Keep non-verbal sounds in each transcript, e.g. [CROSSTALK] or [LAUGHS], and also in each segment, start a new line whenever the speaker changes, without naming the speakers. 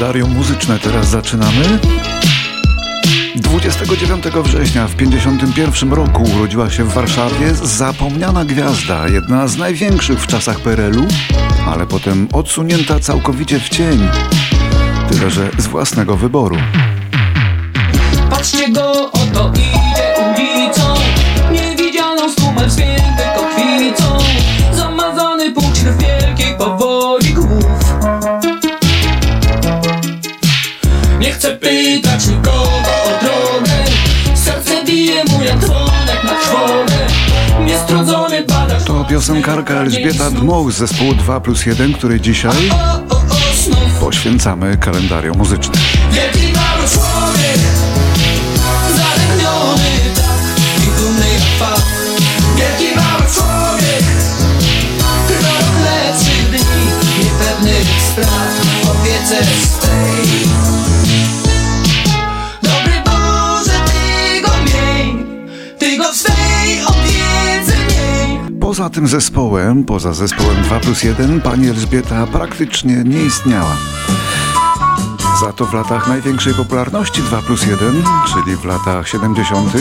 Kalendarium muzyczne teraz zaczynamy. 29 września w 51 roku urodziła się w Warszawie zapomniana gwiazda, jedna z największych w czasach PRL-u, ale potem odsunięta całkowicie w cień. Tyle, że z własnego wyboru. Piosenkarka Elżbieta Dmoch z zespołu 2 plus 1, który dzisiaj poświęcamy kalendarium muzyczne.
Wielki mały człowiek tak dumny Wielki mały człowiek lepszych dni Niepewnych spraw
Poza tym zespołem, poza zespołem 2 plus 1, pani Elżbieta praktycznie nie istniała. Za to w latach największej popularności 2 plus 1, czyli w latach 70.,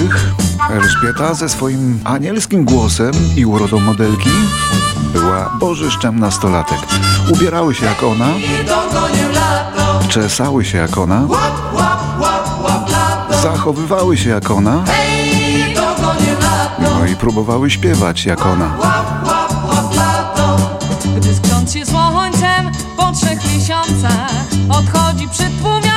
Elżbieta ze swoim anielskim głosem i urodą modelki była bożyszczem nastolatek. Ubierały się jak ona, czesały się jak ona, zachowywały się jak ona, no i próbowały śpiewać jak ona.
Gdy skrząc się słońcem po trzech miesiącach Odchodzi przytłumione jesienią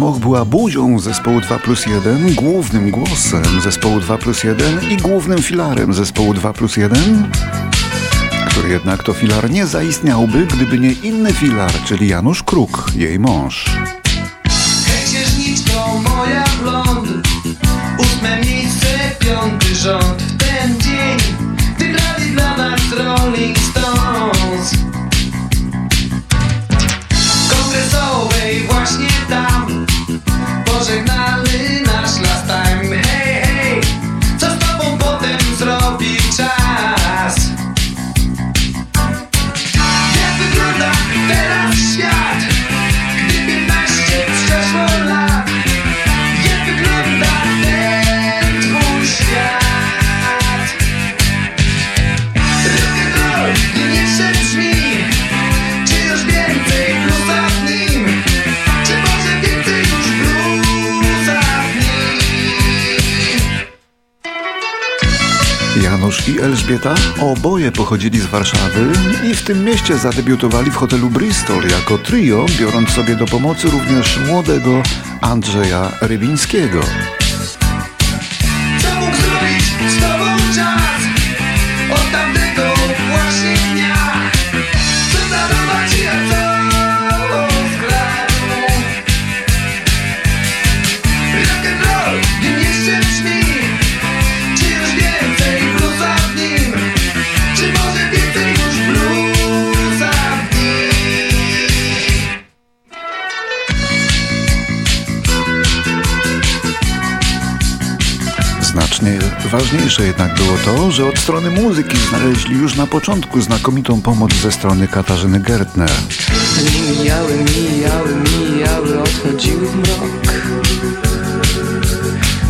Dmoch była buzią zespołu 2 plus 1, głównym głosem zespołu 2 plus 1 i głównym filarem zespołu 2 plus 1, który jednak to filar nie zaistniałby, gdyby nie inny filar, czyli Janusz Kruk, jej mąż.
Hej księżniczko moja blond Ósme miejsce, piąty rząd
Elżbieta oboje pochodzili z Warszawy i w tym mieście zadebiutowali w hotelu Bristol jako trio, biorąc sobie do pomocy również młodego Andrzeja Rybińskiego. Znacznie ważniejsze jednak było to, że od strony muzyki znaleźli już na początku znakomitą pomoc ze strony Katarzyny Gertner.
Mijały, mijały, mijały, odchodziły w mrok.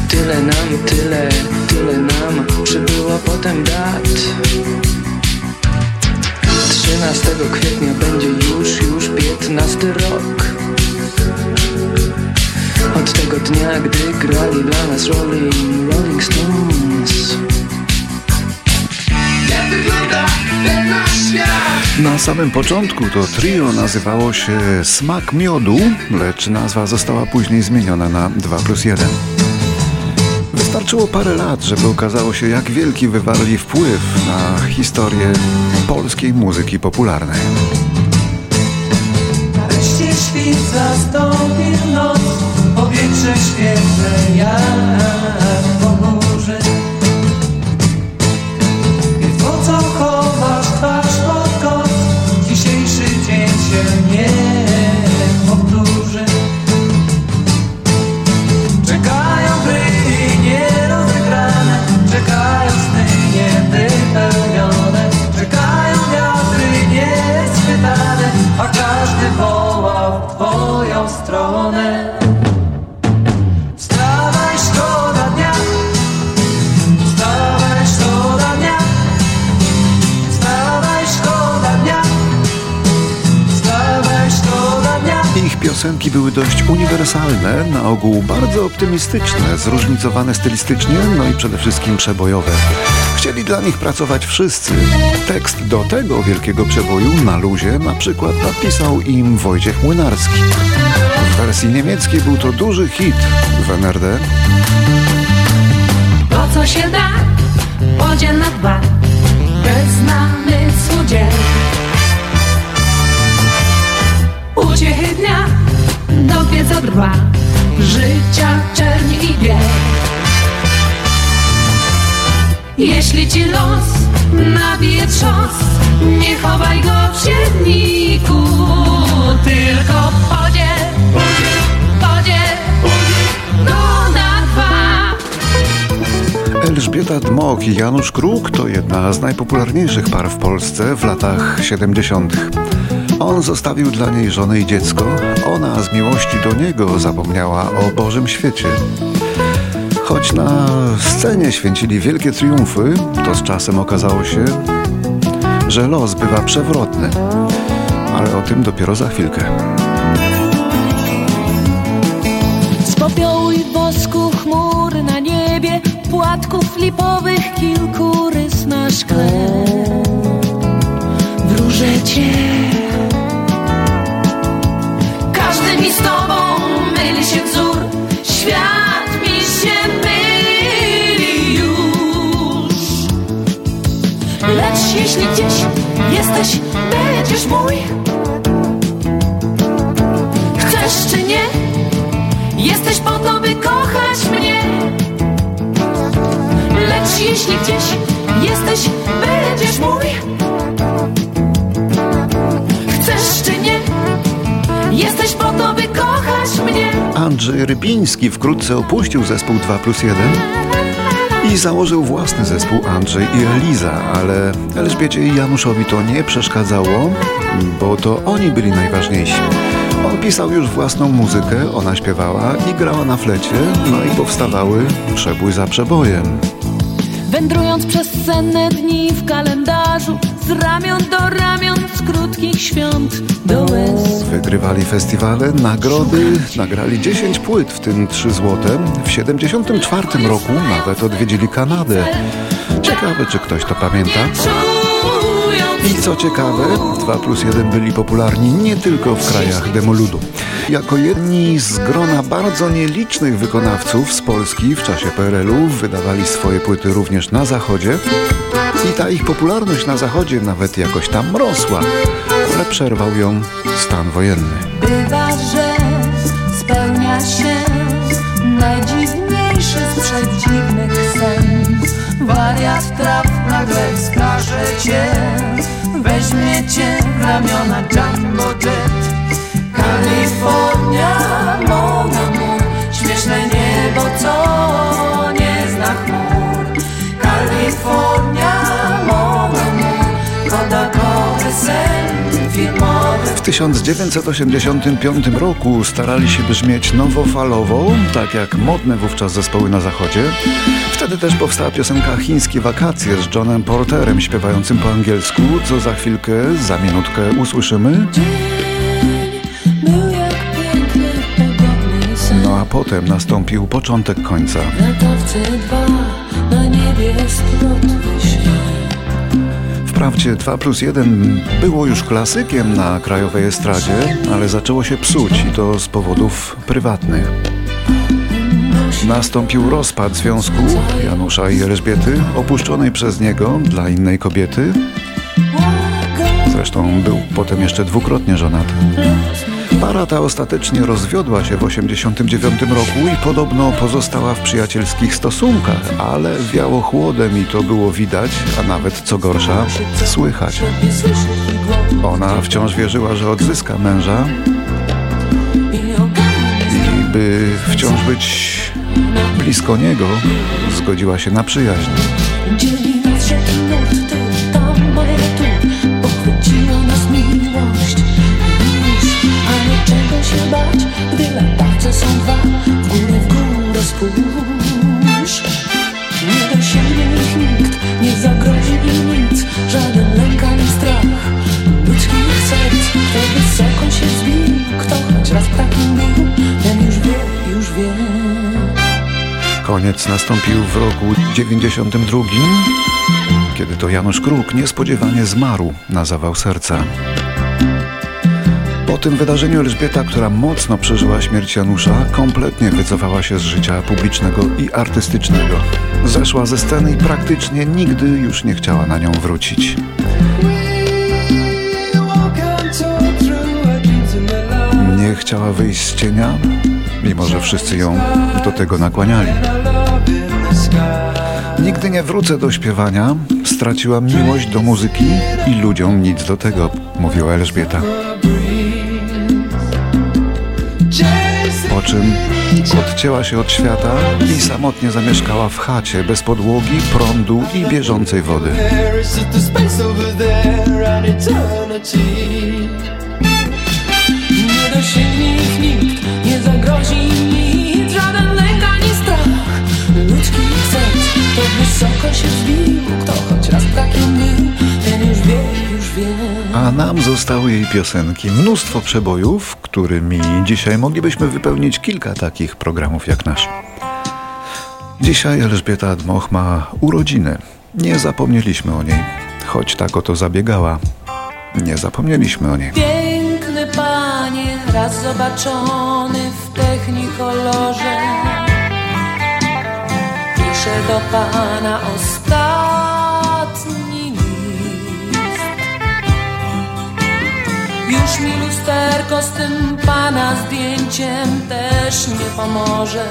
Tyle nam, tyle, tyle nam przybyło potem dat. 13 kwietnia będzie już, już 15 rok. Od tego dnia, gdy grali dla nas Rolling,
Na samym początku to trio nazywało się Smak Miodu, lecz nazwa została później zmieniona na 2 plus 1. Wystarczyło parę lat, żeby okazało się, jak wielki wywarli wpływ na historię polskiej muzyki popularnej.
Nareszcie świt zastąpił noc Powietrze świeże jak
piosenki były dość uniwersalne, na ogół bardzo optymistyczne, zróżnicowane stylistycznie, no i przede wszystkim przebojowe. Chcieli dla nich pracować wszyscy. Tekst do tego wielkiego przeboju na luzie na przykład napisał im Wojciech Młynarski. W wersji niemieckiej był to duży hit w NRD.
To co się da, podziel na dwa Jeśli ci los nabije trząs Nie chowaj go w siedniku Tylko podziel, podziel Go na dwa
Elżbieta Dmok i Janusz Kruk to jedna z najpopularniejszych par w Polsce w latach 70. On zostawił dla niej żonę i dziecko, ona z miłości do niego zapomniała o Bożym świecie. Choć na scenie święcili wielkie triumfy, to z czasem okazało się, że los bywa przewrotny. Ale o tym dopiero za chwilkę.
Z popiołu i wosku Jeśli gdzieś jesteś, będziesz mój Chcesz czy nie? Jesteś po to, by kochać mnie
Andrzej Rybiński wkrótce opuścił zespół 2 plus 1 i założył własny zespół Andrzej i Eliza, ale Elżbiecie i Januszowi to nie przeszkadzało, bo to oni byli najważniejsi. On pisał już własną muzykę, ona śpiewała i grała na flecie, no i powstawały przebój za przebojem.
Wędrując przez senne dni w kalendarzu Z ramion do ramion z krótkich świąt do łez
Wygrywali festiwale, nagrody, nagrali 10 płyt, w tym 3 złote. W 74 roku nawet odwiedzili Kanadę. Ciekawe, czy ktoś to pamięta. I co ciekawe, 2 plus 1 byli popularni nie tylko w krajach demoludu. Jako jedni z grona bardzo nielicznych wykonawców z Polski w czasie PRL-u wydawali swoje płyty również na zachodzie. I ta ich popularność na zachodzie nawet jakoś tam rosła, ale przerwał ją stan wojenny.
Bywa, że spełnia się najdziwniejszy z przedziwnych sen. Wariat traw nagle wskaże cię, weźmie cię w ramiona Jumbo Jet. Kalifornia, mon amour, śmieszne niebo, co nie zna chmur. Kalifornia, mon amour, kodakowy sen filmowy.
W 1985 roku starali się brzmieć nowofalowo, tak jak modne wówczas zespoły na zachodzie. Wtedy też powstała piosenka Chińskie wakacje z Johnem Porterem śpiewającym po angielsku, co za chwilkę, za minutkę usłyszymy. Potem nastąpił początek końca. Wprawdzie 2 plus 1 było już klasykiem na krajowej estradzie, ale zaczęło się psuć i to z powodów prywatnych. Nastąpił rozpad związku Janusza i Elżbiety, opuszczonej przez niego dla innej kobiety. Zresztą był potem jeszcze dwukrotnie żonaty. Para ta ostatecznie rozwiodła się w 89 roku i podobno pozostała w przyjacielskich stosunkach, ale wiało chłodem i to było widać, a nawet co gorsza, słychać. Ona wciąż wierzyła, że odzyska męża i by wciąż być blisko niego, zgodziła się na przyjaźń.
się bać, gdy latawce są dwa W górę, w górę spójrz. Nie dosięgnie ich nikt, nie zagrozi im nic Żaden lęk ani strach. Ludzkich serc Kto wysoko się zbił, kto choć raz takim był Ten już wie, już wie.
Koniec nastąpił w roku 92 kiedy to Janusz Kruk niespodziewanie zmarł na zawał serca. Tym wydarzeniu Elżbieta, która mocno przeżyła śmierć Janusza, kompletnie wycofała się z życia publicznego i artystycznego. Zeszła ze sceny i praktycznie nigdy już nie chciała na nią wrócić. Nie chciała wyjść z cienia, mimo że wszyscy ją do tego nakłaniali. Nigdy nie wrócę do śpiewania, straciłam miłość do muzyki i ludziom nic do tego, mówiła Elżbieta. Po czym odcięła się od świata i samotnie zamieszkała w chacie bez podłogi, prądu i bieżącej wody.
Nie dosięgnie ich nikt, nie zagrozi im nic Żaden lęk ani strach ludzkich serc To wysoko się wzbił, kto choć raz takim był Ten już wie, już wie
A nam zostały jej piosenki, mnóstwo przebojów, którymi dzisiaj moglibyśmy wypełnić kilka takich programów jak nasz. Dzisiaj Elżbieta Dmoch ma urodziny. Nie zapomnieliśmy o niej, choć tak o to zabiegała. Nie zapomnieliśmy o niej.
Piękny panie, raz zobaczony w technikolorze Piszę do pana ostatni Już mi lusterko z tym pana zdjęciem też nie pomoże.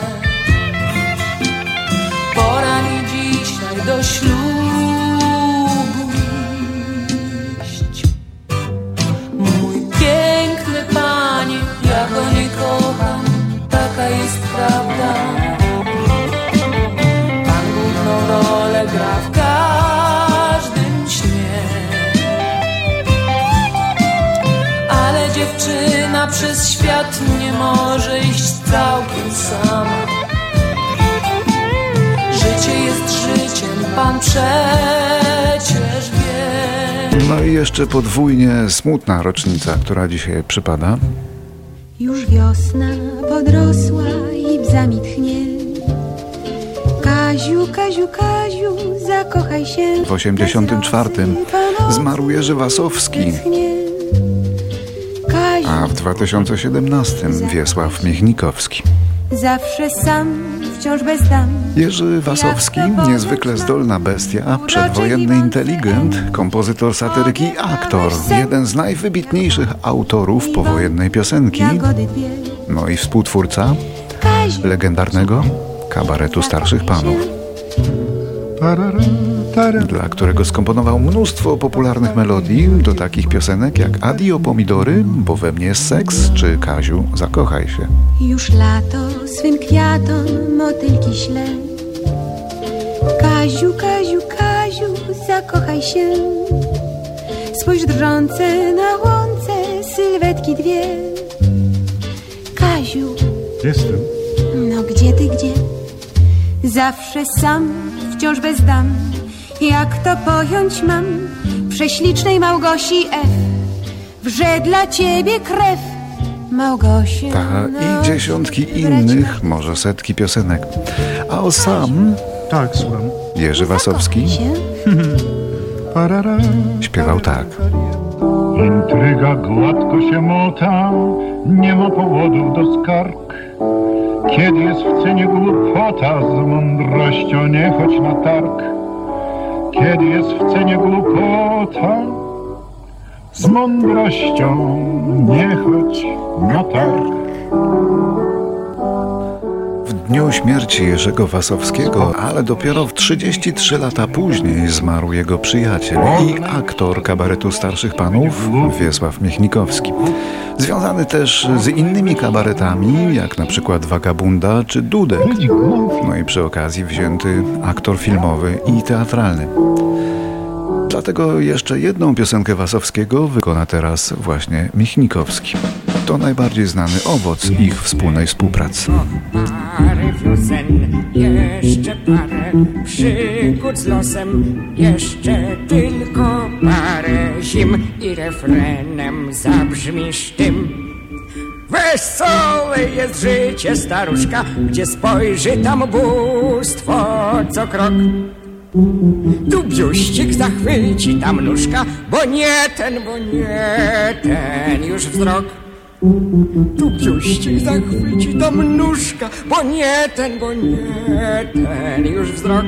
Pora pan przecież wie.
No i jeszcze podwójnie smutna rocznica, która dzisiaj przypada.
Już wiosna podrosła i bzami tchnie. Kaziu, Kaziu, Kaziu, zakochaj się.
W 84 zmarł Jerzy Wasowski, a w 2017 Wiesław Michnikowski.
Zawsze sam, wciąż bez dam.
Jerzy Wasowski, niezwykle zdolna bestia, przedwojenny inteligent, kompozytor satyryki i aktor, jeden z najwybitniejszych autorów powojennej piosenki, no i współtwórca legendarnego kabaretu starszych panów, dla którego skomponował mnóstwo popularnych melodii do takich piosenek jak Adio Pomidory, Bo we mnie jest seks, czy Kaziu, zakochaj się.
już lato swym kwiatom motylki śle. Kaziu, Kaziu, Kaziu, zakochaj się. Spójrz drżące na łące sylwetki dwie. Kaziu,
Jestem.
no gdzie ty, gdzie? Zawsze sam, wciąż bez dam. Jak to pojąć mam? Prześlicznej Małgosi F. Wrze dla ciebie krew. Małgosiu.
Ta
no,
i dziesiątki
brać
innych, może setki piosenek. A o sam
Tak, słucham.
Jerzy Wasowski [LAUGHS] śpiewał tak.
Intryga gładko się mota, nie ma powodu do skarg. Kiedy jest w cenie głupota, z mądrością nie chodź na targ. Kiedy jest w cenie głupota, z mądrością nie chodź na targ.
W dniu śmierci Jerzego Wasowskiego, ale dopiero w 33 lata później zmarł jego przyjaciel i aktor kabaretu starszych panów Wiesław Michnikowski. Związany też z innymi kabaretami, jak na przykład Wagabunda czy Dudek. No i przy okazji wzięty aktor filmowy i teatralny. Dlatego jeszcze jedną piosenkę Wasowskiego wykona teraz właśnie Michnikowski. To najbardziej znany owoc ich wspólnej współpracy.
Parę wiosen, jeszcze parę przygód z losem, jeszcze tylko parę zim i refrenem zabrzmisz tym. Wesołe jest życie staruszka, gdzie spojrzy tam bóstwo co krok. Tu biuścik zachwyci tam nóżka, bo nie ten, bo nie ten już wzrok. Tu biuścik zachwyci tam nóżka, bo nie ten, bo nie ten już wzrok.